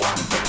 one.